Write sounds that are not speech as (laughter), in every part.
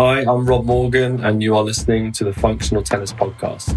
Hi, I'm Rob Morgan, and you are listening to the Functional Tennis Podcast.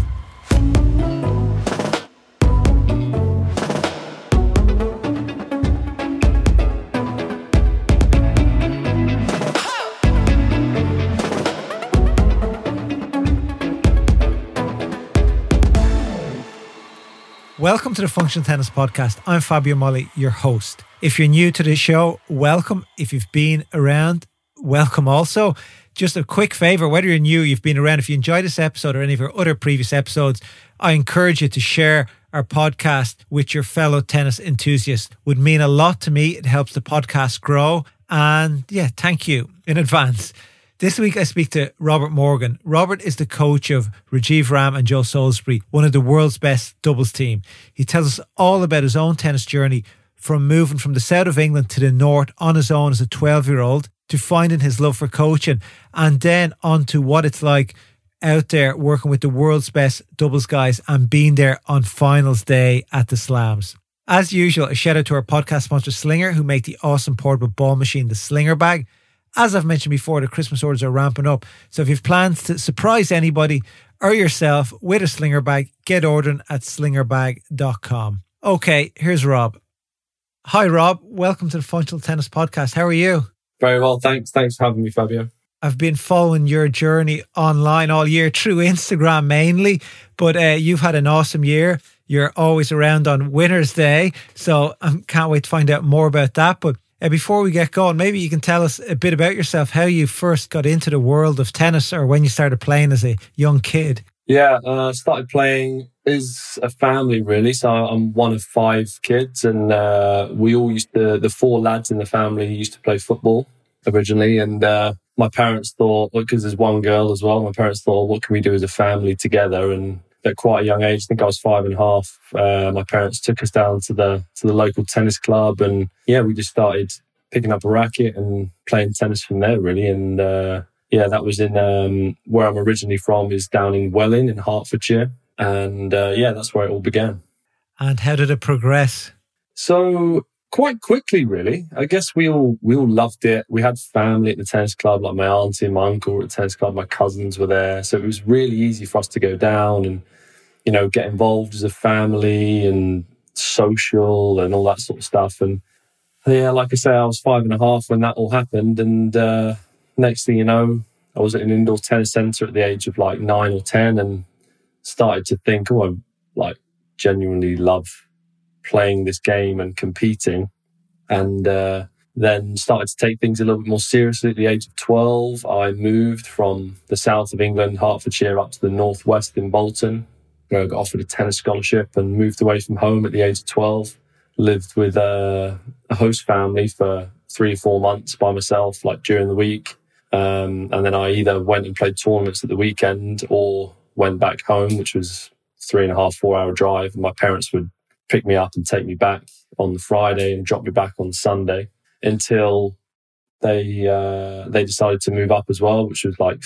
Welcome to the Functional Tennis Podcast. I'm Fabio Molly, your host. If you're new to the show, welcome. If you've been around, welcome also. Just a quick favor whether you're new, you've been around, if you enjoyed this episode or any of our other previous episodes, I encourage you to share our podcast with your fellow tennis enthusiasts. Would mean a lot to me. It helps the podcast grow. And yeah, thank you in advance. This week I speak to Robert Morgan. Robert is the coach of Rajeev Ram and Joe Salisbury, one of the world's best doubles team. He tells us all about his own tennis journey from moving from the south of England to the north on his own as a 12 year old to finding his love for coaching and then on to what it's like out there working with the world's best doubles guys and being there on finals day at the slams. As usual, a shout out to our podcast sponsor Slinger, who make the awesome portable ball machine, the Slinger Bag. As I've mentioned before, the Christmas orders are ramping up. So if you've plans to surprise anybody or yourself with a slinger bag, get ordering at slingerbag.com. Okay, here's Rob. Hi, Rob. Welcome to the Functional Tennis Podcast. How are you? Very well, thanks. Thanks for having me, Fabio. I've been following your journey online all year through (laughs) Instagram mainly, but uh, you've had an awesome year. You're always around on Winners' Day, so I can't wait to find out more about that. But uh, before we get going, maybe you can tell us a bit about yourself, how you first got into the world of tennis or when you started playing as a young kid. Yeah, uh, started playing as a family, really. So I'm one of five kids, and uh, we all used to, the four lads in the family used to play football originally. And uh, my parents thought, because there's one girl as well, my parents thought, what can we do as a family together? And at quite a young age. I think I was five and a half. Uh, my parents took us down to the to the local tennis club, and yeah, we just started picking up a racket and playing tennis from there, really. And uh, yeah, that was in um, where I'm originally from, is down in Welwyn in Hertfordshire, and uh, yeah, that's where it all began. And how did it progress? So quite quickly, really. I guess we all we all loved it. We had family at the tennis club, like my auntie and my uncle were at the tennis club, my cousins were there. So it was really easy for us to go down and, you know, get involved as a family and social and all that sort of stuff. And yeah, like I say, I was five and a half when that all happened. And uh, next thing you know, I was at an indoor tennis center at the age of like nine or 10 and started to think, oh, I like genuinely love playing this game and competing. And uh, then started to take things a little bit more seriously at the age of 12. I moved from the south of England, Hertfordshire, up to the northwest in Bolton, where I got offered a tennis scholarship and moved away from home at the age of 12. Lived with a, a host family for three or four months by myself, like during the week. Um, and then I either went and played tournaments at the weekend or went back home, which was three and a half, four hour drive. And my parents would pick me up and take me back on the Friday and drop me back on Sunday until they uh, they decided to move up as well, which was like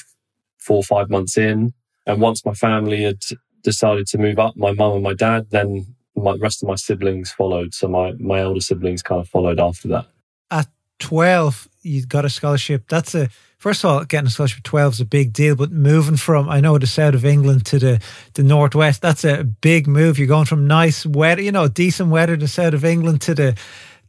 four or five months in. And once my family had decided to move up, my mum and my dad, then my the rest of my siblings followed. So my my elder siblings kind of followed after that. At twelve, you got a scholarship. That's a first of all, getting a scholarship at 12 is a big deal, but moving from, I know, the south of England to the, the northwest, that's a big move. You're going from nice weather, you know, decent weather, in the south of England to the,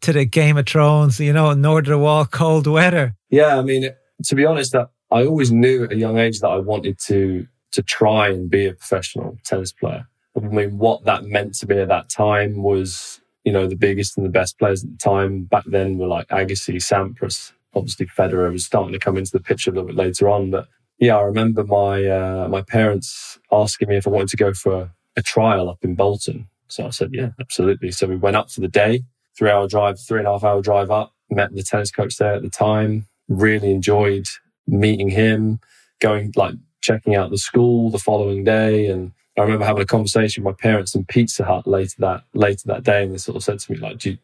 to the Game of Thrones, you know, north of the wall, cold weather. Yeah. I mean, to be honest, I always knew at a young age that I wanted to, to try and be a professional tennis player. I mean, what that meant to me at that time was, you know, the biggest and the best players at the time back then were like Agassi, Sampras, obviously Federer was starting to come into the picture a little bit later on. But yeah, I remember my uh, my parents asking me if I wanted to go for a, trial up in Bolton. So I said, yeah, absolutely. So we went up for the day, three hour drive, three and a half hour drive up. Met the tennis coach there at the time. Really enjoyed meeting him, going like checking out the school the following day, and I remember having a conversation with my parents in Pizza Hut later that later that day, and they sort of said to me like, "Do you,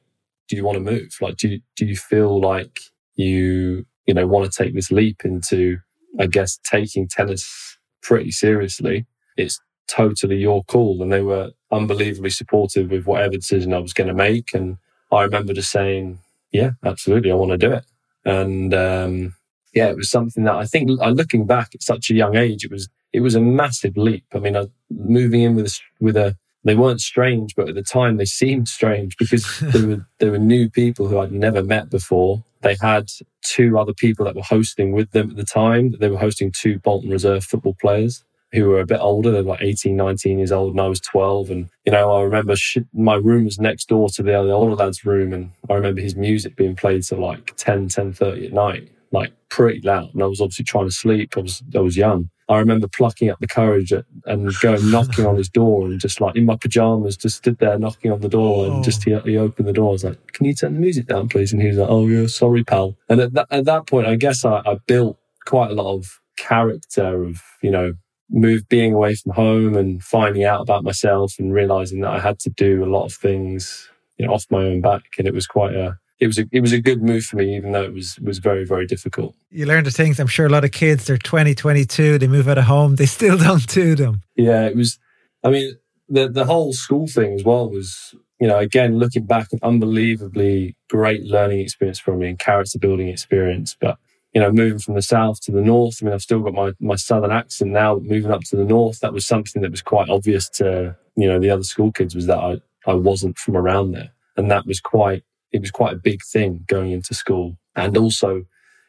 do you want to move? Like, do you, do you feel like you, you know, want to take this leap into, I guess, taking tennis pretty seriously, it's totally your call. And they were unbelievably supportive with whatever decision I was going to make. And I remember just saying, yeah, absolutely, I want to do it. And um, yeah, it was something that I think looking back at such a young age, it was, it was a massive leap. I mean, I, moving in with a, with a, they weren't strange, but at the time they seemed strange because (laughs) there were, there were new people who I'd never met before. They had two other people that were hosting with them at the time. They were hosting two Bolton Reserve football players who were a bit older. They were like 18, 19 years old, and I was 12. And, you know, I remember sh- my room was next door to the, the older lad's room. And I remember his music being played till like 10, 10 30 at night, like pretty loud. And I was obviously trying to sleep. I was, I was young. I remember plucking up the courage and going knocking on his door and just like in my pajamas, just stood there knocking on the door and just oh. he, he opened the door. I was like, "Can you turn the music down, please?" And he was like, "Oh yeah, sorry, pal." And at that, at that point, I guess I, I built quite a lot of character of you know move being away from home and finding out about myself and realizing that I had to do a lot of things you know off my own back, and it was quite a it was a it was a good move for me, even though it was was very very difficult. You learn the things. I'm sure a lot of kids they're 20, 22, they move out of home, they still (laughs) don't do them. Yeah, it was. I mean, the the whole school thing as well was you know again looking back an unbelievably great learning experience for me and character building experience, but. You know, moving from the south to the north. I mean, I've still got my, my southern accent now. Moving up to the north, that was something that was quite obvious to you know the other school kids was that I I wasn't from around there, and that was quite it was quite a big thing going into school. And also,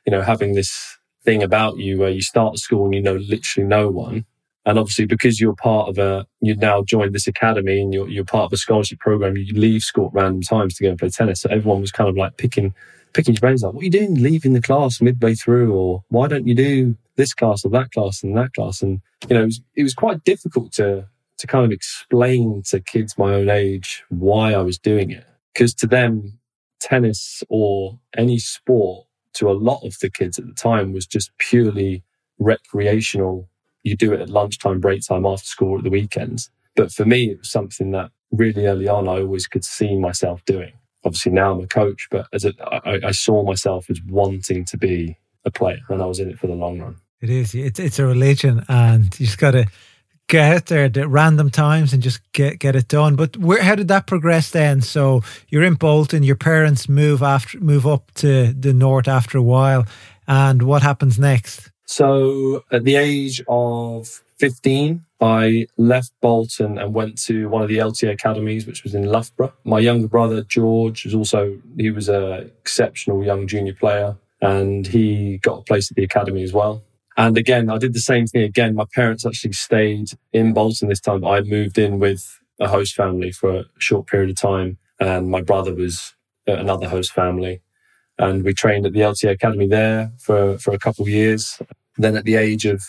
you know, having this thing about you where you start school and you know literally no one. And obviously, because you're part of a, you now joined this academy and you're, you're part of a scholarship program, you leave school at random times to go and play tennis. So everyone was kind of like picking, picking your brains like, what are you doing leaving the class midway through? Or why don't you do this class or that class and that class? And, you know, it was, it was quite difficult to, to kind of explain to kids my own age why I was doing it. Because to them, tennis or any sport to a lot of the kids at the time was just purely recreational. You do it at lunchtime, break time, after school, at the weekends. But for me, it was something that really early on I always could see myself doing. Obviously, now I'm a coach, but as a, I, I saw myself as wanting to be a player, and I was in it for the long run. It is. It's it's a religion, and you just got to get out there at random times and just get get it done. But where how did that progress then? So you're in Bolton, your parents move after move up to the north after a while, and what happens next? So at the age of 15, I left Bolton and went to one of the LTA academies, which was in Loughborough. My younger brother, George, was also, he was an exceptional young junior player and he got a place at the academy as well. And again, I did the same thing again. My parents actually stayed in Bolton this time. I moved in with a host family for a short period of time, and my brother was at another host family. And we trained at the LTA Academy there for, for a couple of years. Then at the age of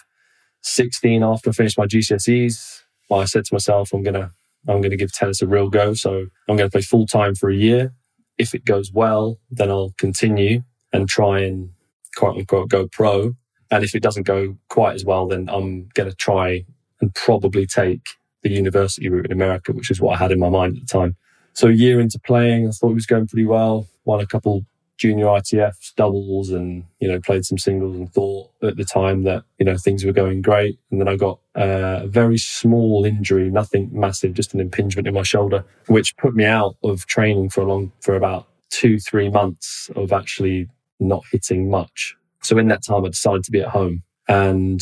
16, after I finished my GCSEs, I said to myself, I'm going to, I'm going to give tennis a real go. So I'm going to play full time for a year. If it goes well, then I'll continue and try and quote unquote go pro. And if it doesn't go quite as well, then I'm going to try and probably take the university route in America, which is what I had in my mind at the time. So a year into playing, I thought it was going pretty well. Won a couple junior ITFs, doubles, and you know played some singles, and thought at the time that you know things were going great. And then I got uh, a very small injury, nothing massive, just an impingement in my shoulder, which put me out of training for a long for about two three months of actually not hitting much. So in that time, I decided to be at home. And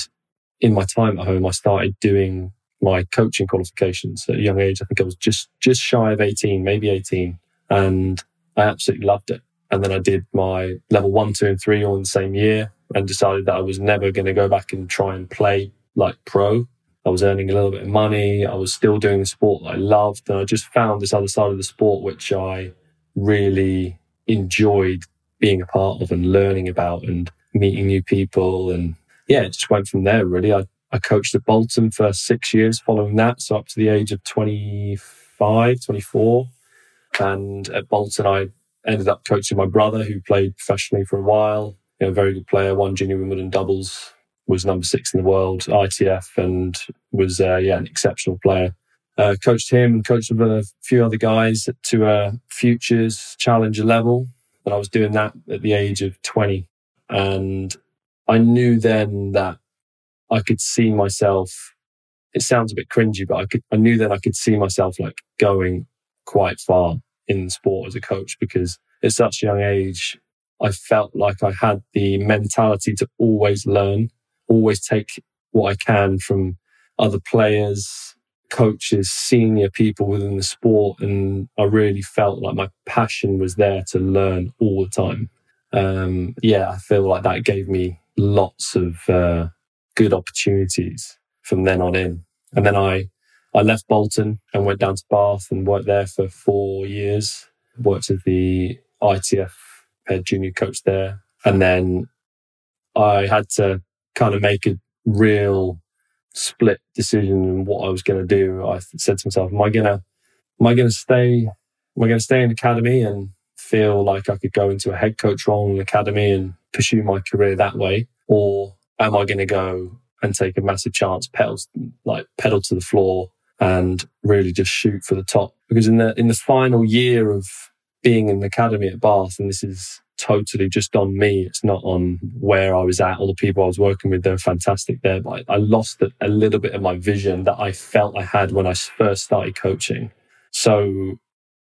in my time at home, I started doing my coaching qualifications at a young age. I think I was just, just shy of 18, maybe 18. And I absolutely loved it. And then I did my level one, two, and three all in the same year and decided that I was never going to go back and try and play like pro. I was earning a little bit of money. I was still doing the sport that I loved. And I just found this other side of the sport, which I really enjoyed being a part of and learning about and meeting new people. And yeah, it just went from there, really. I, I coached at Bolton for six years following that. So up to the age of 25, 24. And at Bolton, I ended up coaching my brother who played professionally for a while. You know, very good player, won junior Wimbledon doubles, was number six in the world, ITF, and was, uh, yeah, an exceptional player. Uh, coached him and coached a few other guys to a futures challenger level. And I was doing that at the age of 20. And I knew then that I could see myself. It sounds a bit cringy, but I could, I knew that I could see myself like going quite far in sport as a coach because at such a young age, I felt like I had the mentality to always learn, always take what I can from other players, coaches, senior people within the sport. And I really felt like my passion was there to learn all the time. Um, yeah, I feel like that gave me lots of uh, good opportunities from then on in. And then I, I left Bolton and went down to Bath and worked there for four years. Worked as the ITF head junior coach there. And then I had to kind of make a real split decision in what I was going to do. I said to myself, am I going to, am I going to stay, am I going to stay in academy and feel like I could go into a head coach role in the academy and pursue my career that way? Or am I going to go and take a massive chance, pedals, like pedal to the floor and really just shoot for the top? Because in the, in the final year of being in the academy at Bath, and this is totally just on me. It's not on where I was at or the people I was working with. They're fantastic there, but I lost a, a little bit of my vision that I felt I had when I first started coaching. So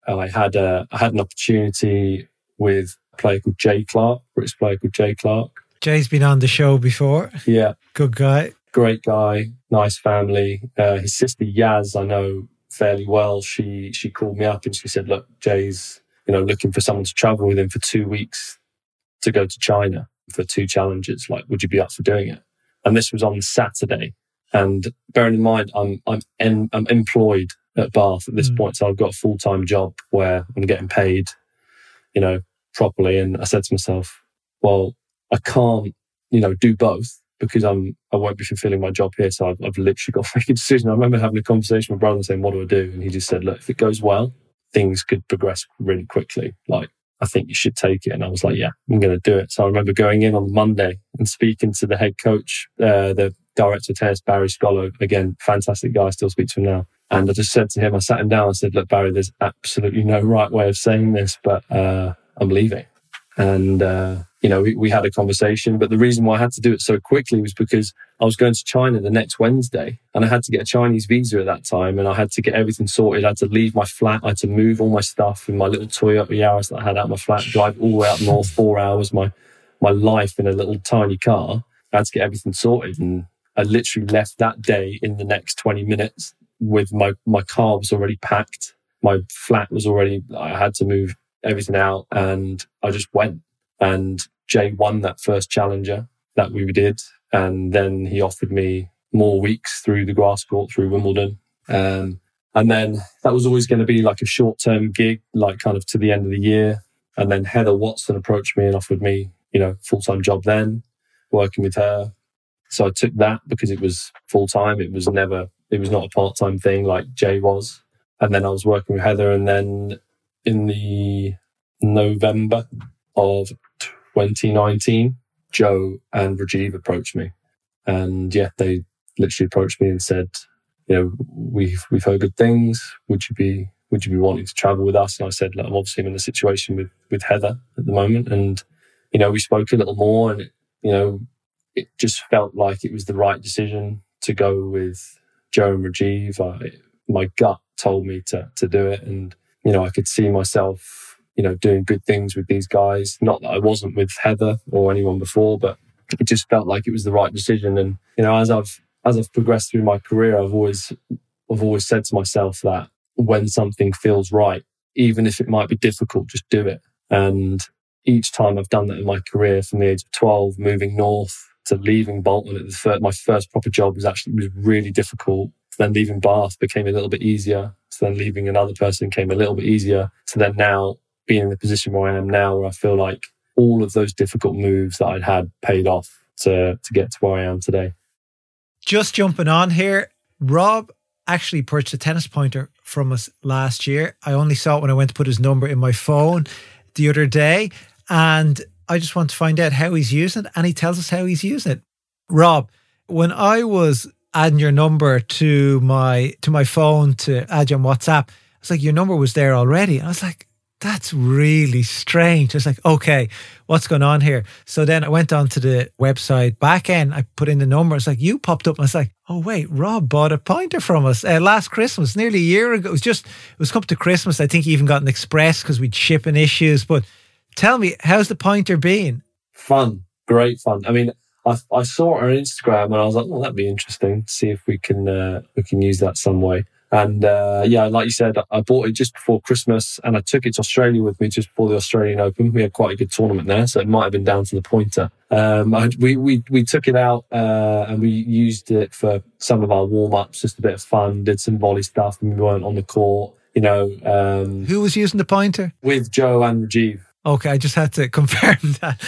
I had a, I had an opportunity with a player called Jay Clarke, British player called Jay Clarke. Jay's been on the show before. Yeah. Good guy. Great guy. Nice family. Uh, his sister Yaz, I know fairly well. She, she called me up and she said, look, Jay's you know, looking for someone to travel with him for two weeks to go to China for two challenges. Like, would you be up for doing it? And this was on Saturday. And bearing in mind, I'm I'm en- I'm employed at Bath at this mm. point, so I've got a full time job where I'm getting paid, you know, properly. And I said to myself, well, I can't, you know, do both because I'm I won't be fulfilling my job here. So I've, I've literally got to make a (laughs) decision. I remember having a conversation with my brother and saying, "What do I do?" And he just said, "Look, if it goes well, things could progress really quickly. Like, I think you should take it. And I was like, yeah, I'm going to do it. So I remember going in on Monday and speaking to the head coach, uh, the director of tennis, Barry Scollo. Again, fantastic guy. I still speak to him now. And I just said to him, I sat him down and said, look, Barry, there's absolutely no right way of saying this, but uh, I'm leaving. And, uh, you know, we, we had a conversation, but the reason why I had to do it so quickly was because I was going to China the next Wednesday and I had to get a Chinese visa at that time and I had to get everything sorted. I had to leave my flat. I had to move all my stuff in my little Toyota Yaris that I had out my flat, drive all the way up north, four hours, my, my life in a little tiny car. I had to get everything sorted. And I literally left that day in the next 20 minutes with my, my car was already packed. My flat was already, I had to move everything out and I just went. And Jay won that first challenger that we did. And then he offered me more weeks through the grass court through Wimbledon. Um, and then that was always going to be like a short term gig, like kind of to the end of the year. And then Heather Watson approached me and offered me, you know, full time job then, working with her. So I took that because it was full time. It was never, it was not a part time thing like Jay was. And then I was working with Heather. And then in the November of 2019, Joe and Rajeev approached me. And yeah, they literally approached me and said, you know, we've, we've heard good things. Would you be, would you be wanting to travel with us? And I said, I'm obviously in a situation with, with Heather at the moment. And, you know, we spoke a little more and, it, you know, it just felt like it was the right decision to go with Joe and Rajeev. I, my gut told me to, to do it. And, you know, I could see myself you know, doing good things with these guys. Not that I wasn't with Heather or anyone before, but it just felt like it was the right decision. And, you know, as I've, as I've progressed through my career, I've always, I've always said to myself that when something feels right, even if it might be difficult, just do it. And each time I've done that in my career from the age of 12, moving north to leaving Bolton at the first, my first proper job was actually was really difficult. Then leaving Bath became a little bit easier. So then leaving another person came a little bit easier. So then now being in the position where I am now, where I feel like all of those difficult moves that I'd had paid off to, to get to where I am today. Just jumping on here, Rob actually purchased a tennis pointer from us last year. I only saw it when I went to put his number in my phone the other day. And I just want to find out how he's using it. And he tells us how he's using it. Rob, when I was adding your number to my to my phone to add you on WhatsApp, I was like, your number was there already. And I was like, that's really strange. It's like, okay, what's going on here? So then I went on to the website back end. I put in the number. It's like, you popped up. And I was like, oh, wait, Rob bought a pointer from us uh, last Christmas, nearly a year ago. It was just, it was come to Christmas. I think he even got an express because we'd shipping issues. But Tell me, how's the pointer been? Fun, great fun. I mean, I, I saw it on Instagram and I was like, well, that'd be interesting. See if we can uh, we can use that some way. And uh, yeah, like you said, I bought it just before Christmas and I took it to Australia with me just before the Australian Open. We had quite a good tournament there, so it might have been down to the pointer. Um, I, we, we, we took it out uh, and we used it for some of our warm ups, just a bit of fun, did some volley stuff and we weren't on the court. You know, um, who was using the pointer? With Joe and Rajeev. Okay, I just had to (laughs) confirm that.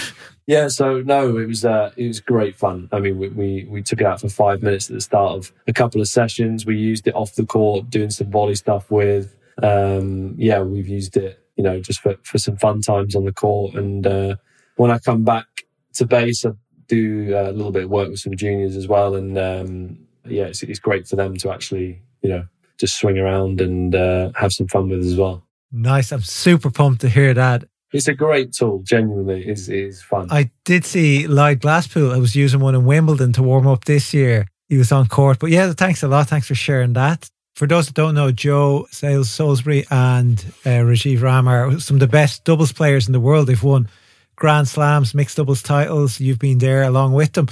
Yeah, so no, it was uh, it was great fun. I mean, we, we, we took it out for five minutes at the start of a couple of sessions. We used it off the court, doing some volley stuff with. Um, yeah, we've used it, you know, just for, for some fun times on the court. And uh, when I come back to base, I do uh, a little bit of work with some juniors as well. And um, yeah, it's, it's great for them to actually, you know, just swing around and uh, have some fun with as well. Nice. I'm super pumped to hear that. It's a great tool. Genuinely, is is fun. I did see Lloyd Glasspool. I was using one in Wimbledon to warm up this year. He was on court, but yeah, thanks a lot. Thanks for sharing that. For those that don't know, Joe Sales Salisbury and uh, Rajeev Ram are some of the best doubles players in the world. They've won Grand Slams, mixed doubles titles. You've been there along with them.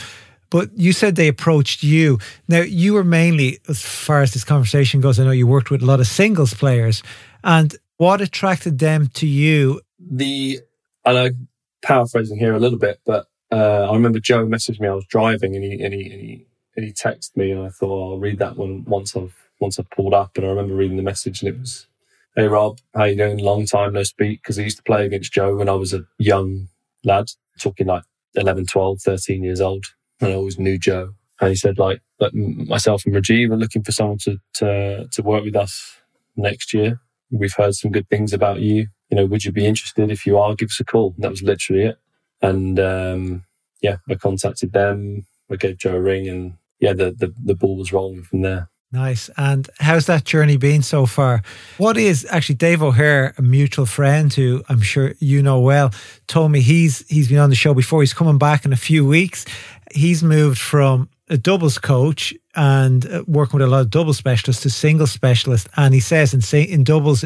But you said they approached you. Now, you were mainly, as far as this conversation goes, I know you worked with a lot of singles players. And what attracted them to you the and I'm paraphrasing here a little bit, but uh, I remember Joe messaged me. I was driving, and he and he and he, and he texted me, and I thought I'll read that one once I've once I've pulled up. And I remember reading the message, and it was, "Hey Rob, how you doing? Long time no speak." Because I used to play against Joe when I was a young lad, talking like 11, 12, 13 years old, and I always knew Joe. And he said, like, like myself and Rajeev are looking for someone to to to work with us next year. We've heard some good things about you you know, would you be interested? If you are, give us a call. And that was literally it. And um, yeah, I contacted them. I gave Joe a ring, and yeah, the, the the ball was rolling from there. Nice. And how's that journey been so far? What is actually Dave O'Hare, a mutual friend who I'm sure you know well, told me he's he's been on the show before. He's coming back in a few weeks. He's moved from a doubles coach and uh, working with a lot of double specialists to single specialist. And he says in in doubles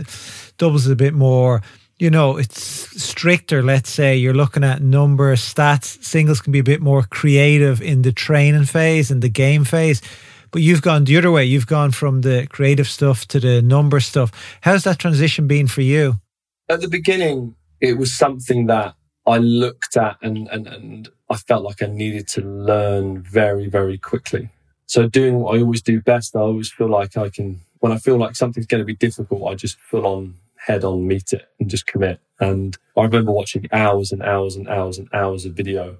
doubles is a bit more you know, it's stricter. Let's say you're looking at numbers, stats. Singles can be a bit more creative in the training phase and the game phase. But you've gone the other way. You've gone from the creative stuff to the number stuff. How's that transition been for you? At the beginning, it was something that I looked at and, and, and I felt like I needed to learn very, very quickly. So doing what I always do best, I always feel like I can, when I feel like something's going to be difficult, I just full on head on meet it and just commit. And I remember watching hours and hours and hours and hours of video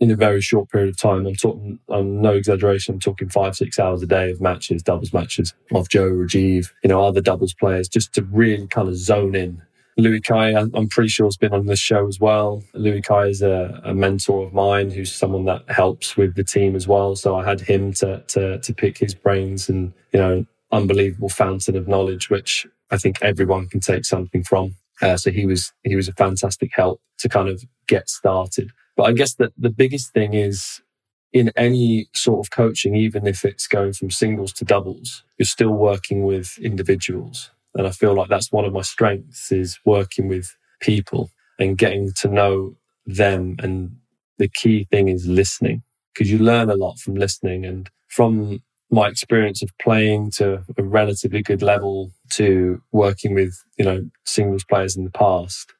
in a very short period of time. I'm talking, I'm no exaggeration, I'm talking five, six hours a day of matches, doubles matches of Joe Rajeev, you know, other doubles players, just to really kind of zone in. Louis Cayer, I'm pretty sure has been on this show as well. Louis Cayer is a, a, mentor of mine who's someone that helps with the team as well. So I had him to, to, to pick his brains and, you know, unbelievable fountain of knowledge, which I think everyone can take something from. Uh, so he was he was a fantastic help to kind of get started. But I guess that the biggest thing is in any sort of coaching, even if it's going from singles to doubles, you're still working with individuals. And I feel like that's one of my strengths is working with people and getting to know them. And the key thing is listening because you learn a lot from listening and from my experience of playing to a relatively good level to working with, you know, singles players in the past,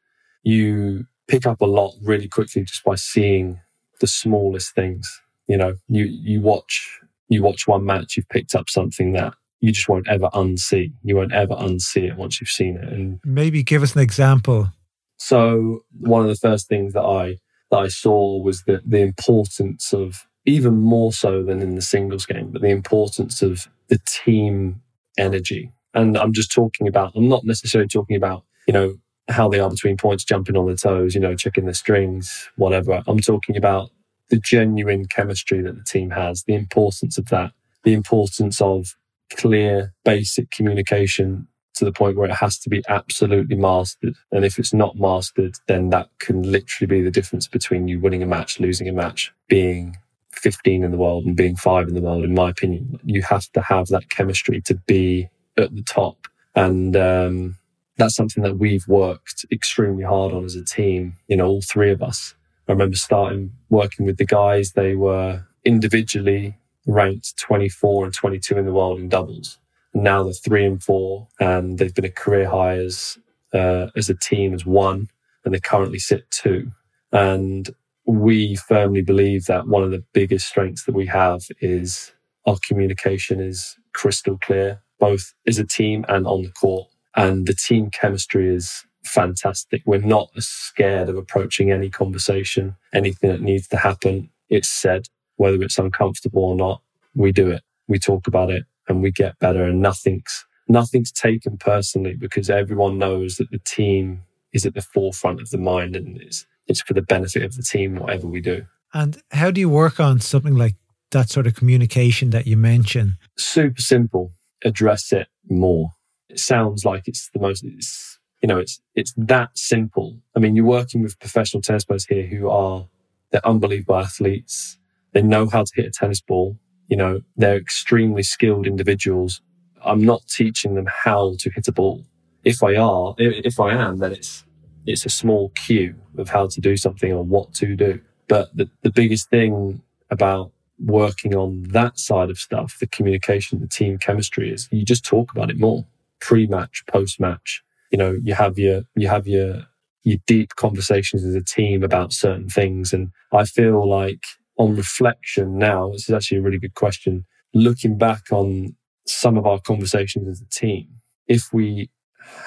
you pick up a lot really quickly just by seeing the smallest things. You know, you, you watch, you watch one match, you've picked up something that you just won't ever unsee. You won't ever unsee it once you've seen it. And maybe give us an example. So one of the first things that I, that I saw was the, the importance of even more so than in the singles game, but the importance of the team energy. And I'm just talking about, I'm not necessarily talking about, you know, how they are between points, jumping on the toes, you know, checking the strings, whatever. I'm talking about the genuine chemistry that the team has, the importance of that, the importance of clear, basic communication to the point where it has to be absolutely mastered. And if it's not mastered, then that can literally be the difference between you winning a match, losing a match, being 15 in the world and being five in the world, in my opinion. You have to have that chemistry to be at the top. And um, that's something that we've worked extremely hard on as a team, you know, all three of us. I remember starting working with the guys. They were individually ranked 24 and 22 in the world in doubles. And now they're three and four, and they've been a career high as, uh, as a team as one, and they currently sit two. And we firmly believe that one of the biggest strengths that we have is our communication is crystal clear, both as a team and on the court. And the team chemistry is fantastic. We're not scared of approaching any conversation, anything that needs to happen. It's said, whether it's uncomfortable or not, we do it. We talk about it and we get better and nothing's, nothing's taken personally because everyone knows that the team is at the forefront of the mind and it's, it's for the benefit of the team, whatever we do. And how do you work on something like that sort of communication that you mentioned? Super simple. Address it more. It sounds like it's the most, it's, you know, it's, it's that simple. I mean, you're working with professional tennis players here who are, they're unbelievable athletes. They know how to hit a tennis ball. You know, they're extremely skilled individuals. I'm not teaching them how to hit a ball. If I are, if I am, then it's, it's a small cue of how to do something or what to do. But the, the biggest thing about working on that side of stuff, the communication, the team chemistry is you just talk about it more pre-match, post-match. You know, you have your, you have your, your deep conversations as a team about certain things. And I feel like on reflection now, this is actually a really good question. Looking back on some of our conversations as a team, if we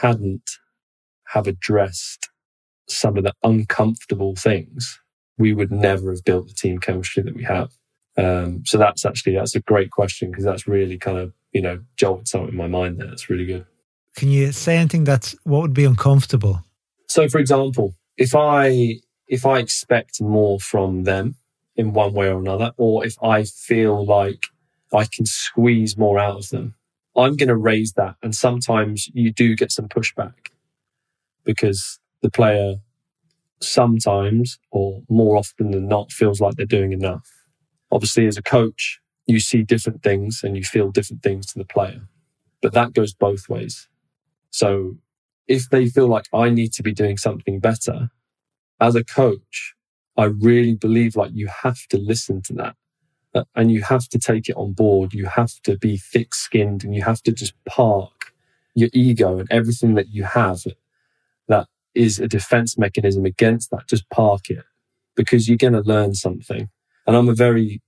hadn't have addressed some of the uncomfortable things, we would never have built the team chemistry that we have. Um, so that's actually that's a great question because that's really kind of you know jolted something in my mind there. That's really good. Can you say anything that's what would be uncomfortable? So, for example, if I if I expect more from them in one way or another, or if I feel like I can squeeze more out of them, I'm going to raise that. And sometimes you do get some pushback because the player sometimes or more often than not feels like they're doing enough. Obviously, as a coach, you see different things and you feel different things to the player, but that goes both ways. So if they feel like I need to be doing something better as a coach, I really believe like you have to listen to that uh, and you have to take it on board. You have to be thick skinned and you have to just park your ego and everything that you have is a defense mechanism against that. Just park it because you're going to learn something. And I'm a very,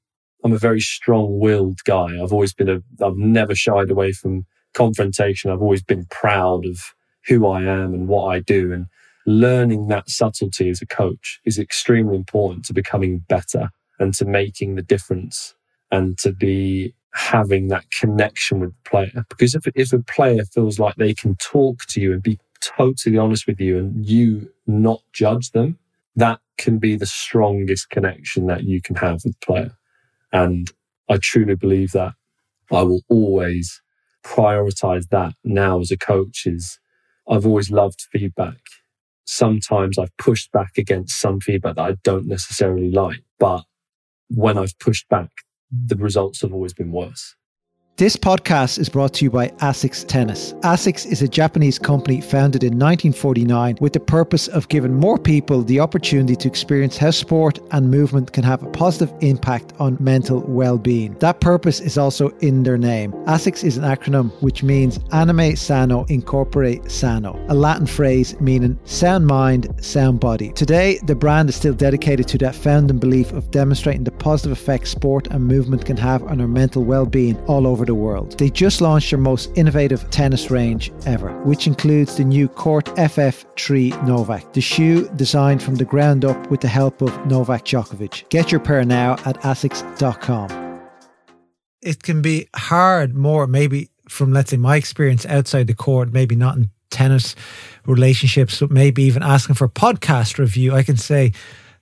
I'm a very strong willed guy. I've always been a, I've never shied away from confrontation. I've always been proud of who I am and what I do. And learning that subtlety as a coach is extremely important to becoming better and to making the difference and to be having that connection with the player. Because if, if a player feels like they can talk to you and be totally honest with you and you not judge them, that can be the strongest connection that you can have with the player. And I truly believe that I will always prioritize that now as a coach is I've always loved feedback. Sometimes I've pushed back against some feedback that I don't necessarily like, but when I've pushed back, the results have always been worse. This podcast is brought to you by ASICS Tennis. ASICS is a Japanese company founded in 1949 with the purpose of giving more people the opportunity to experience how sport and movement can have a positive impact on mental well-being. That purpose is also in their name. ASICS is an acronym which means Anima Sana In Corpore Sano, a Latin phrase meaning sound mind, sound body. Today, the brand is still dedicated to that founding belief of demonstrating the positive effects sport and movement can have on our mental well-being all over the the world. They just launched their most innovative tennis range ever, which includes the new Court FF3 Novak, the shoe designed from the ground up with the help of Novak Djokovic. Get your pair now at asics.com. It can be hard, more maybe from, let's say, my experience outside the court, maybe not in tennis relationships, but maybe even asking for a podcast review. I can say,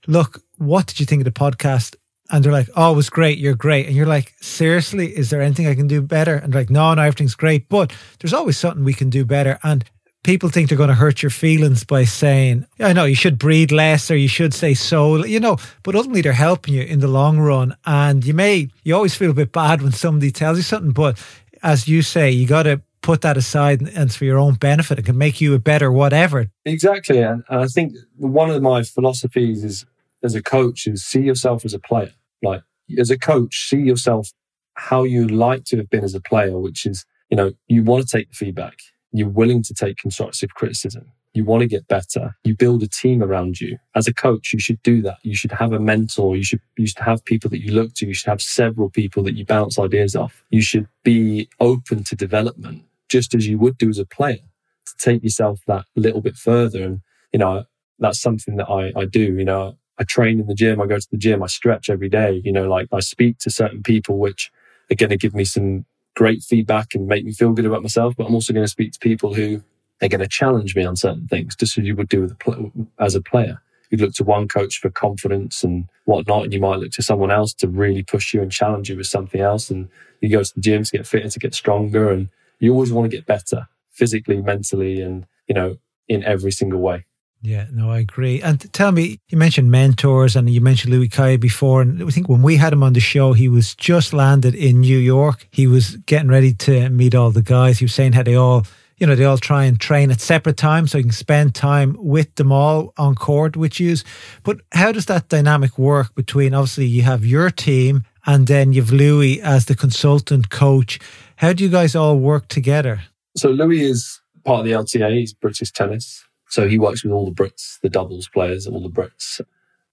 look, what did you think of the podcast? And they're like, "Oh, it was great. You're great." And you're like, "Seriously, is there anything I can do better?" And like, "No, no, everything's great, but there's always something we can do better." And people think they're going to hurt your feelings by saying, "I know you should breathe less or you should say so," you know. But ultimately, they're helping you in the long run. And you may, you always feel a bit bad when somebody tells you something, but as you say, you got to put that aside and, for your own benefit. It can make you a better whatever. Exactly. And I think one of my philosophies is as a coach is see yourself as a player. Like as a coach, see yourself how you like to have been as a player, which is, you know, you want to take the feedback. You're willing to take constructive criticism. You want to get better. You build a team around you. As a coach, you should do that. You should have a mentor. You should, you should have people that you look to. You should have several people that you bounce ideas off. You should be open to development, just as you would do as a player to take yourself that little bit further. And, you know, that's something that I, I do. You know, I train in the gym. I go to the gym. I stretch every day. You know, like I speak to certain people, which are going to give me some great feedback and make me feel good about myself. But I'm also going to speak to people who are going to challenge me on certain things, just as you would do a, as a player. You'd look to one coach for confidence and whatnot, and you might look to someone else to really push you and challenge you with something else. And you go to the gym to get fitter, to get stronger, and you always want to get better physically, mentally, and you know, in every single way. Yeah, no, I agree. And tell me, you mentioned mentors and you mentioned Louis Cayer before. And I think when we had him on the show, he was just landed in New York. He was getting ready to meet all the guys. He was saying how they all, you know, they all try and train at separate times so he can spend time with them all on court with you. But how does that dynamic work between obviously you have your team and then you've Louis as the consultant coach? How do you guys all work together? So Louis is part of the LTA, he's British tennis so he works with all the Brits, the doubles players, all the Brits.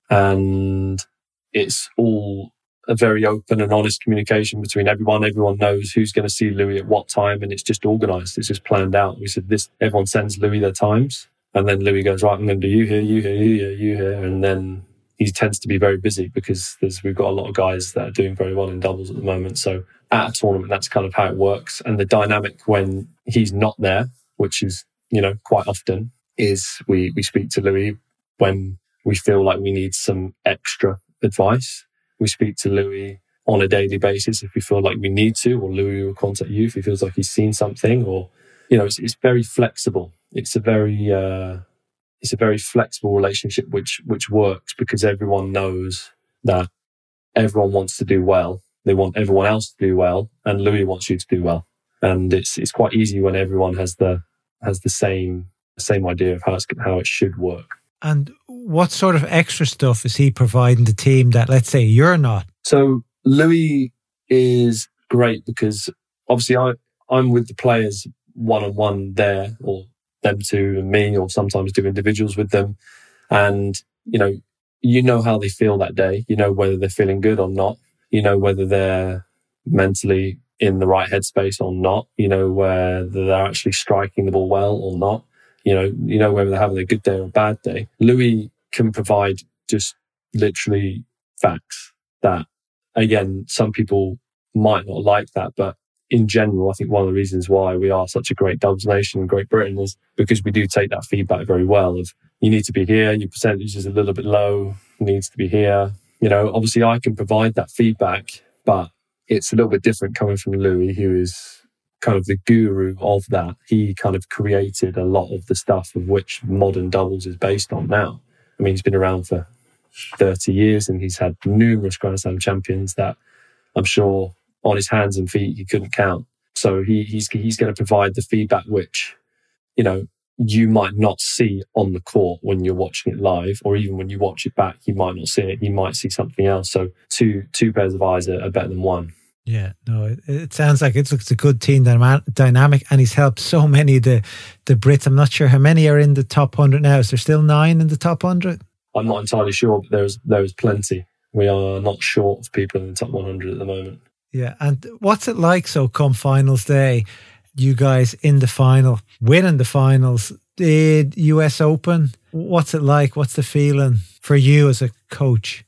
And it's all a very open and honest communication between everyone. Everyone knows who's going to see Louis at what time, and it's just organized. It's just planned out. We said this, everyone sends Louis their times, and then Louis goes, right, I'm going to do you here, you here, you here, you here. And then he tends to be very busy because we've got a lot of guys that are doing very well in doubles at the moment. So at a tournament, that's kind of how it works. And the dynamic when he's not there, which is, you know, quite often, is we, we speak to Louis when we feel like we need some extra advice. We speak to Louis on a daily basis if we feel like we need to, or Louis will contact you if he feels like he's seen something, or you know, it's, it's very flexible. It's a very uh, it's a very flexible relationship which which works because everyone knows that everyone wants to do well. They want everyone else to do well, and Louis wants you to do well. And it's it's quite easy when everyone has the has the same same idea of how, it's, how it should work. And what sort of extra stuff is he providing the team that, let's say, you're not? So Louis is great because obviously I, I'm with the players one on one there, or them two and me, or sometimes do individuals with them. And, you know, you know how they feel that day. You know whether they're feeling good or not. You know whether they're mentally in the right headspace or not. You know whether they're actually striking the ball well or not you know, you know whether they're having a good day or a bad day. Louis can provide just literally facts that, again, some people might not like that, but in general, I think one of the reasons why we are such a great doubles nation in Great Britain is because we do take that feedback very well of you need to be here, your percentage is a little bit low, needs to be here. You know, obviously I can provide that feedback, but it's a little bit different coming from Louis, who is kind of the guru of that. He kind of created a lot of the stuff of which modern doubles is based on now. I mean, he's been around for 30 years and he's had numerous Grand Slam champions that I'm sure on his hands and feet he couldn't count. So he, he's he's going to provide the feedback which, you know, you might not see on the court when you're watching it live, or even when you watch it back, you might not see it. You might see something else. So two two pairs of eyes are, are better than one. Yeah, no, it, it sounds like it's, it's a good team dynamic, and he's helped so many of the the Brits. I'm not sure how many are in the top hundred now. Is there still nine in the top hundred? I'm not entirely sure, but there's there's plenty. We are not short of people in the top 100 at the moment. Yeah, and what's it like? So come finals day, you guys in the final, winning the finals, the US Open. What's it like? What's the feeling for you as a coach?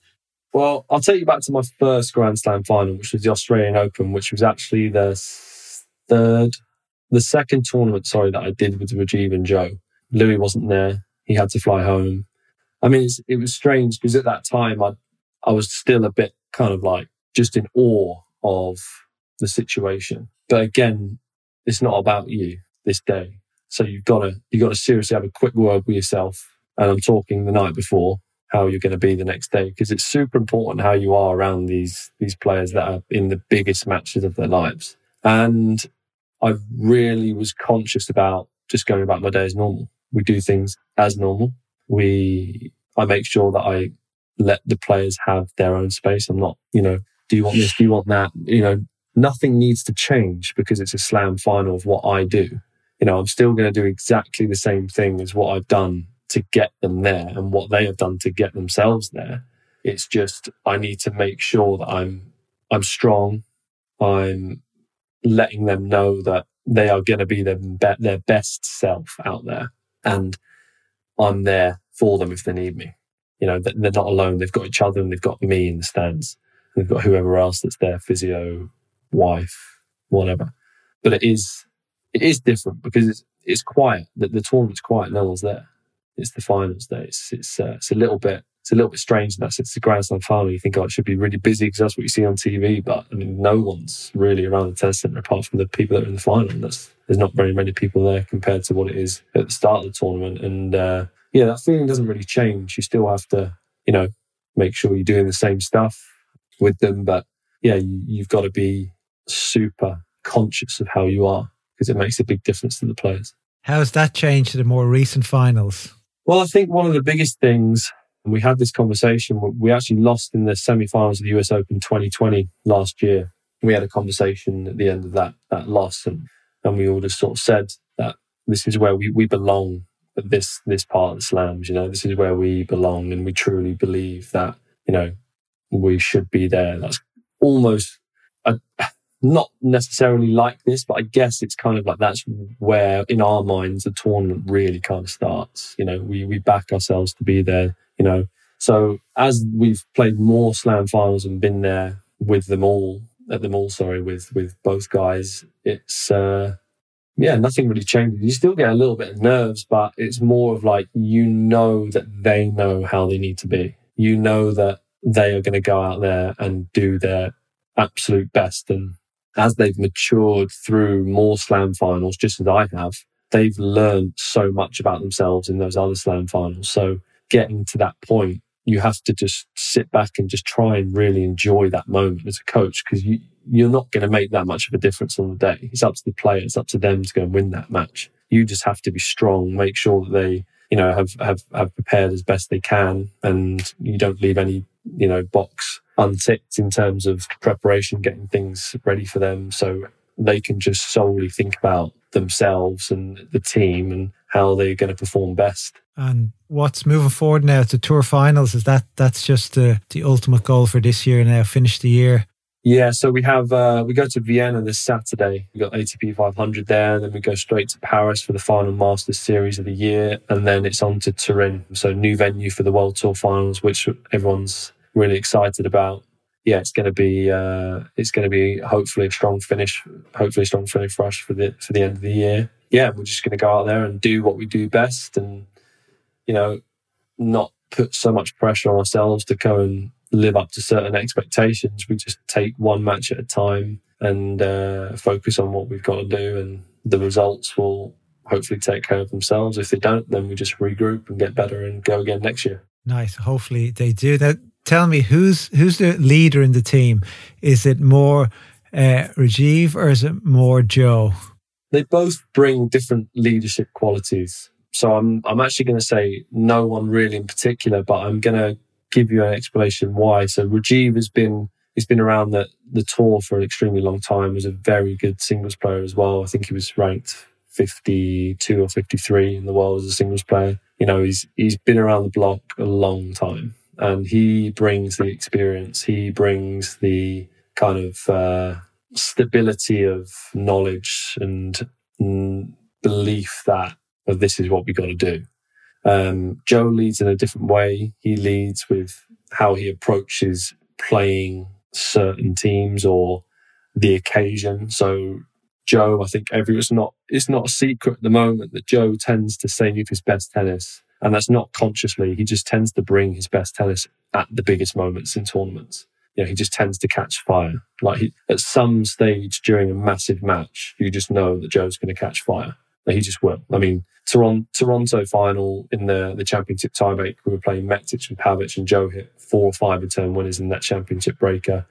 Well, I'll take you back to my first Grand Slam final, which was the Australian Open, which was actually the third, the second tournament, sorry, that I did with Rajeev and Joe. Louis wasn't there. He had to fly home. I mean, it was strange because at that time I, I was still a bit kind of like just in awe of the situation. But again, it's not about you this day. So you've got to, you've got to seriously have a quick word with yourself. And I'm talking the night before how you're going to be the next day because it's super important how you are around these these players that are in the biggest matches of their lives. And I really was conscious about just going about my day as normal. We do things as normal. We, I make sure that I let the players have their own space. I'm not, you know, do you want this? Do you want that? You know, nothing needs to change because it's a slam final of what I do. You know, I'm still going to do exactly the same thing as what I've done to get them there and what they have done to get themselves there. It's just I need to make sure that I'm I'm strong. I'm letting them know that they are going to be their, their best self out there, and I'm there for them if they need me. You know, they're not alone. They've got each other and they've got me in the stands. They've got whoever else that's there, physio, wife, whatever. But it is it is different because it's it's quiet. The, the tournament's quiet. No one's there. It's the finals day. It's it's uh, it's a little bit it's a little bit strange in that sense. It's the Grand Slam final. You think, oh, it should be really busy because that's what you see on TV. But I mean, no one's really around the tennis center apart from the people that are in the final. That's, there's not very many people there compared to what it is at the start of the tournament. And uh, yeah, that feeling doesn't really change. You still have to, you know, make sure you're doing the same stuff with them. But yeah, you, you've got to be super conscious of how you are because it makes a big difference to the players. How has that changed to the more recent finals? Well, I think one of the biggest things, and we had this conversation, we actually lost in the semi finals of the US Open 2020 last year. We had a conversation at the end of that, that loss, and, and we all just sort of said that this is where we, we belong at this, this part of the slams, you know, this is where we belong. And we truly believe that, you know, we should be there. That's almost not necessarily like this, but I guess it's kind of like that's where in our minds the tournament really kind of starts. You know, we, we back ourselves to be there, you know. So as we've played more slam finals and been there with them all, at them all, sorry, with, with both guys, it's, uh, yeah, nothing really changes. You still get a little bit of nerves, but it's more of like, you know that they know how they need to be. You know that they are going to go out there and do their absolute best and as they've matured through more slam finals, just as I have, they've learned so much about themselves in those other slam finals. So getting to that point, you have to just sit back and just try and really enjoy that moment as a coach because you, you're not going to make that much of a difference on the day. It's up to the player. It's up to them to go and win that match. You just have to be strong, make sure that they, you know, have, have, have prepared as best they can and you don't leave any, you know, box unticked in terms of preparation, getting things ready for them. So they can just solely think about themselves and the team and how they're going to perform best. And what's moving forward now to tour finals? Is that that's just the the ultimate goal for this year now? Finish the year. Yeah, so we have uh, we go to Vienna this Saturday. We got ATP 500 there, then we go straight to Paris for the final Masters series of the year, and then it's on to Turin. So new venue for the World Tour finals, which everyone's really excited about. Yeah, it's going to be uh, it's going to be hopefully a strong finish, hopefully a strong finish for us for the for the end of the year. Yeah, we're just going to go out there and do what we do best, and you know, not put so much pressure on ourselves to go and live up to certain expectations. We just take one match at a time and uh, focus on what we've got to do, and the results will hopefully take care of themselves. If they don't, then we just regroup and get better and go again next year. Nice. Hopefully they do that tell me who's who's the leader in the team? Is it more uh, Rajeev or is it more Joe? They both bring different leadership qualities. So I'm I'm actually going to say no one really in particular, but I'm going to give you an explanation why. So Rajeev has been he's been around the the tour for an extremely long time. Was a very good singles player as well. I think he was ranked 52 or 53 in the world as a singles player. You know, he's he's been around the block a long time and he brings the experience. He brings the kind of uh, stability of knowledge and mm, belief that well, this is what we got to do. Um, Joe leads in a different way. He leads with how he approaches playing certain teams or the occasion. So Joe, I think every it's not it's not a secret at the moment that Joe tends to save his best tennis and that's not consciously. He just tends to bring his best tennis at the biggest moments in tournaments. You know, he just tends to catch fire. Like he, at some stage during a massive match, you just know that Joe's going to catch fire. Like he just will. I mean, Toronto, Toronto final in the, the championship tiebreak, we were playing Mektic and Pavic, and Joe hit four or five return winners in that championship breaker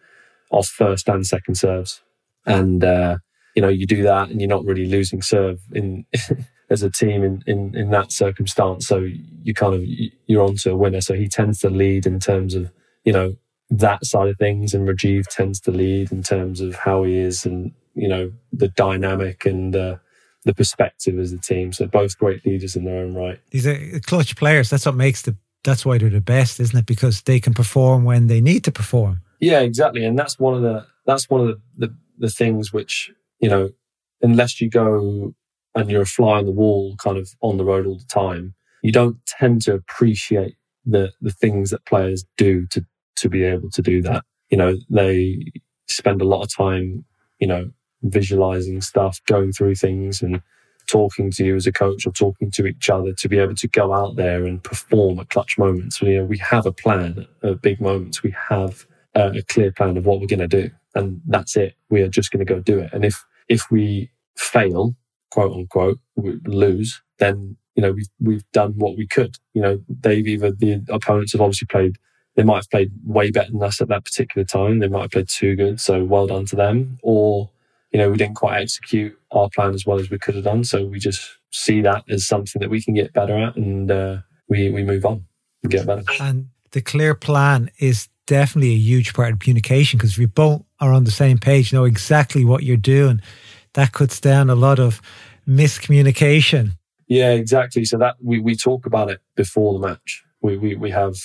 off first and second serves. And uh, you know, you do that and you're not really losing serve in (laughs) as a team in, in, in that circumstance. So you kind of, you're on to a winner. So he tends to lead in terms of, you know, that side of things. And Rajeev tends to lead in terms of how he is and, you know, the dynamic and, uh, the perspective as a team. So both great leaders in their own right. These are clutch players. That's what makes the that's why they're the best, isn't it? Because they can perform when they need to perform. Yeah, exactly. And that's one of the that's one of the, the, the things which, you know, unless you go and you're a fly on the wall kind of on the road all the time, you don't tend to appreciate the the things that players do to to be able to do that. You know, they spend a lot of time, you know, visualizing stuff, going through things and talking to you as a coach or talking to each other to be able to go out there and perform at clutch moments. You know, we have a plan at big moments. We have a, a clear plan of what we're going to do, and that's it. We are just going to go do it. And if if we fail, quote unquote, lose, then you know we've we've done what we could. You know, they've either the opponents have obviously played. They might have played way better than us at that particular time. They might have played too good. So well done to them. Or you know, we didn't quite execute our plan as well as we could have done. So we just see that as something that we can get better at and uh, we, we move on and get better. And the clear plan is definitely a huge part of communication because if you both are on the same page, know exactly what you're doing, that cuts down a lot of miscommunication. Yeah, exactly. So that we, we talk about it before the match we, we, we have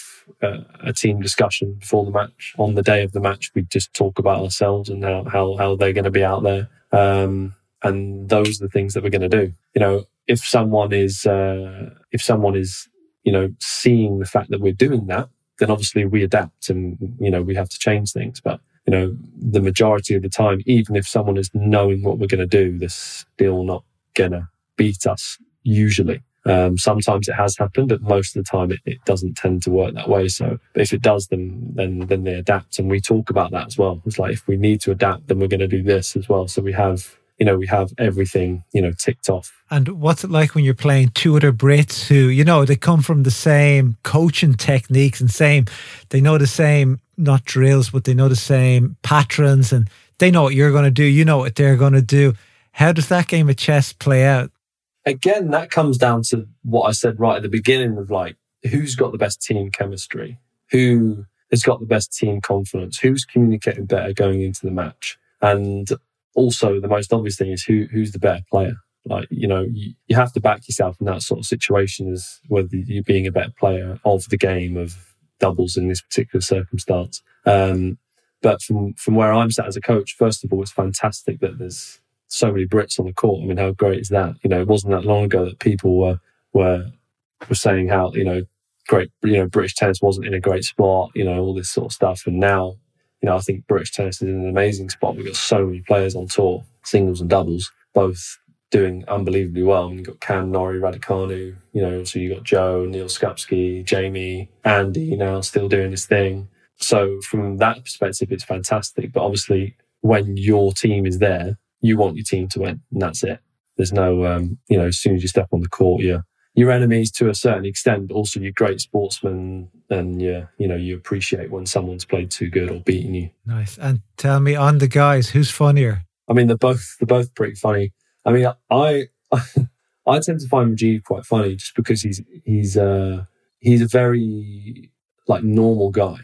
a, a, team discussion before the match. On the day of the match, we just talk about ourselves and how, how, how they're going to be out there. Um, and those are the things that we're going to do. You know, if someone is, uh, if someone is, you know, seeing the fact that we're doing that, then obviously we adapt and, you know, we have to change things. But, you know, the majority of the time, even if someone is knowing what we're going to do, they're still not going to beat us usually. Um, sometimes it has happened, but most of the time it, it, doesn't tend to work that way. So if it does, then then then they adapt, and we talk about that as well. It's like if we need to adapt, then we're going to do this as well. So we have you know we have everything you know ticked off. And what's it like when you're playing two other Brits who you know they come from the same coaching techniques and same they know the same not drills, but they know the same patterns and they know what you're going to do. You know what they're going to do. How does that game of chess play out? again, that comes down to what I said right at the beginning of like, who's got the best team chemistry? Who has got the best team confidence? Who's communicating better going into the match? And also the most obvious thing is who, who's the better player? Like, you know, you, you have to back yourself in that sort of situation as whether you're being a better player of the game of doubles in this particular circumstance. Um, but from, from where I'm sat as a coach, first of all, it's fantastic that there's so many Brits on the court. I mean, how great is that? You know, it wasn't that long ago that people were were were saying how you know great you know British tennis wasn't in a great spot. You know, all this sort of stuff. And now, you know, I think British tennis is in an amazing spot. We've got so many players on tour, singles and doubles, both doing unbelievably well. And you've got Cam Norrie, Raducanu, you know, so you've got Joe, Neil Skupski, Jamie, Andy now still doing his thing. So from that perspective, it's fantastic. But obviously, when your team is there, you want your team to win, and that's it. There's no, um, you know, as soon as you step on the court, you're your enemies to a certain extent, but also you're great sportsmen and you, you know, you appreciate when someone's played too good or beaten you. Nice. And tell me on the guys, who's funnier? I mean, they're both, they're both pretty funny. I mean, I, (laughs) I tend to find Rajeev quite funny just because he's, he's, uh, he's a very like normal guy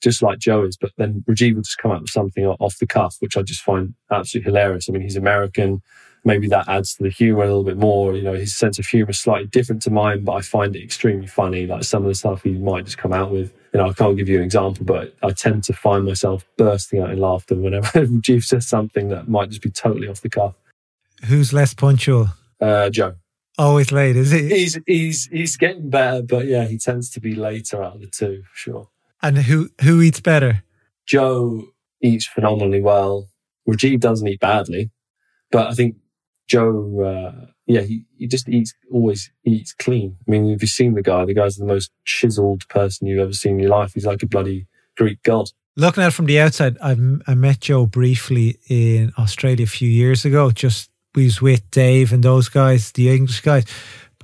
just like Joe is. But then Rajeev will just come out with something off the cuff, which I just find absolutely hilarious. I mean, he's American. Maybe that adds to the humor a little bit more. You know, his sense of humor is slightly different to mine, but I find it extremely funny. Like some of the stuff he might just come out with. You know, I can't give you an example, but I tend to find myself bursting out in laughter whenever (laughs) Rajeev says something that might just be totally off the cuff. Who's less punctual? Uh, Joe. Always late, is he? He's he's he's getting better, but yeah, he tends to be later out of the two, for sure. And who who eats better? Joe eats phenomenally well. Rajeev doesn't eat badly, but I think Joe, uh, yeah, he, he just eats always eats clean. I mean, if you've seen the guy, the guy's the most chiseled person you've ever seen in your life. He's like a bloody Greek god. Looking at it from the outside, I've, I met Joe briefly in Australia a few years ago. Just we was with Dave and those guys, the English guys.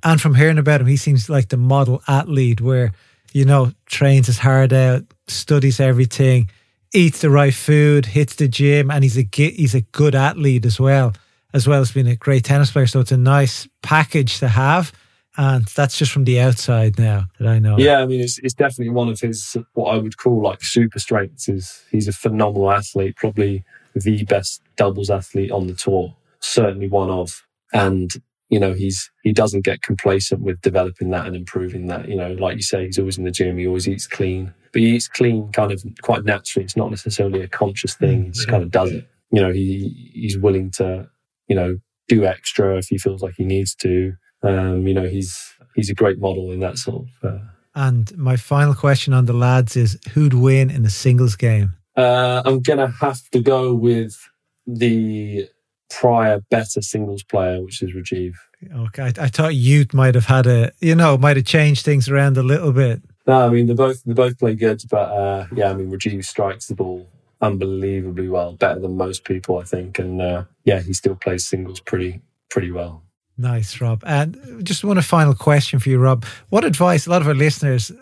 And from hearing about him, he seems like the model athlete where you know, trains his hard out, studies everything. eats the right food, hits the gym, and he's a he's a good athlete as well, as well as being a great tennis player. So it's a nice package to have. And that's just from the outside now that I know. Yeah, I mean, it's, it's definitely one of his, what I would call like super strengths is he's a phenomenal athlete, probably the best doubles athlete on the tour, certainly one of. And, you know, he's, he doesn't get complacent with developing that and improving that. You know, like you say, he's always in the gym. He always eats clean, but he eats clean kind of quite naturally. It's not necessarily a conscious thing. He just kind of does it. You know, he, he's willing to, you know, do extra if he feels like he needs to um, you know, he's he's a great model in that sort of. Uh, and my final question on the lads is: Who'd win in the singles game? Uh, I'm gonna have to go with the prior better singles player, which is Rajeev. Okay, I, I thought you might have had a, you know, might have changed things around a little bit. No, I mean they both they both play good, but uh, yeah, I mean Rajeev strikes the ball unbelievably well, better than most people, I think, and uh, yeah, he still plays singles pretty pretty well. Nice, Rob. And just one final question for you, Rob. What advice? A lot of our listeners,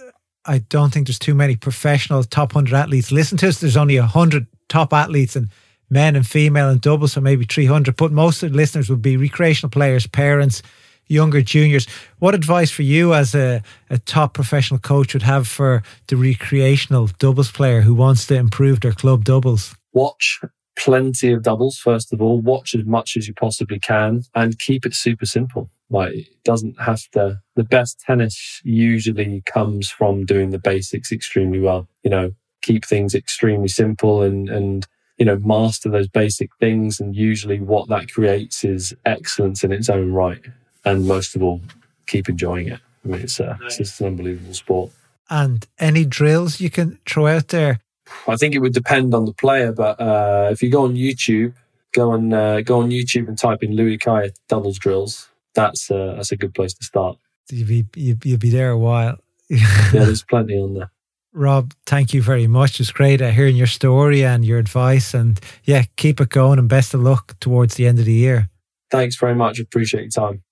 I don't think there's too many professional top 100 athletes listen to us. There's only 100 top athletes and men and female and doubles, so maybe 300. But most of the listeners would be recreational players, parents, younger juniors. What advice for you as a, a top professional coach would have for the recreational doubles player who wants to improve their club doubles? Watch plenty of doubles, first of all. Watch as much as you possibly can and keep it super simple. Like it doesn't have to, the best tennis usually comes from doing the basics extremely well. You know, keep things extremely simple and, and, you know, master those basic things. And usually what that creates is excellence in its own right. And most of all, keep enjoying it. I mean, it's, a, it's just an unbelievable sport. And any drills you can throw out there I think it would depend on the player, but uh, if you go on YouTube, go on uh, go on YouTube and type in Louis Cayer doubles drills. That's uh, that's a good place to start. You'd be you'll be there a while. (laughs) yeah, there's plenty on there. Rob, thank you very much. It's great uh, hearing your story and your advice. And yeah, keep it going and best of luck towards the end of the year. Thanks very much. Appreciate your time.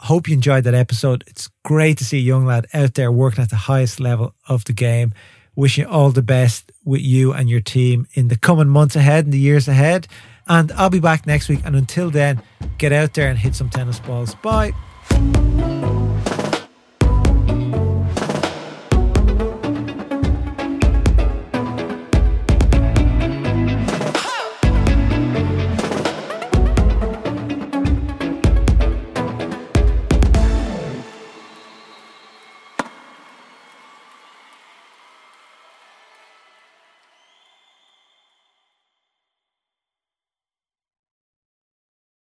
Hope you enjoyed that episode. It's great to see a young lad out there working at the highest level of the game. Wishing you all the best with you and your team in the coming months ahead and the years ahead. And I'll be back next week. And until then, get out there and hit some tennis balls. Bye.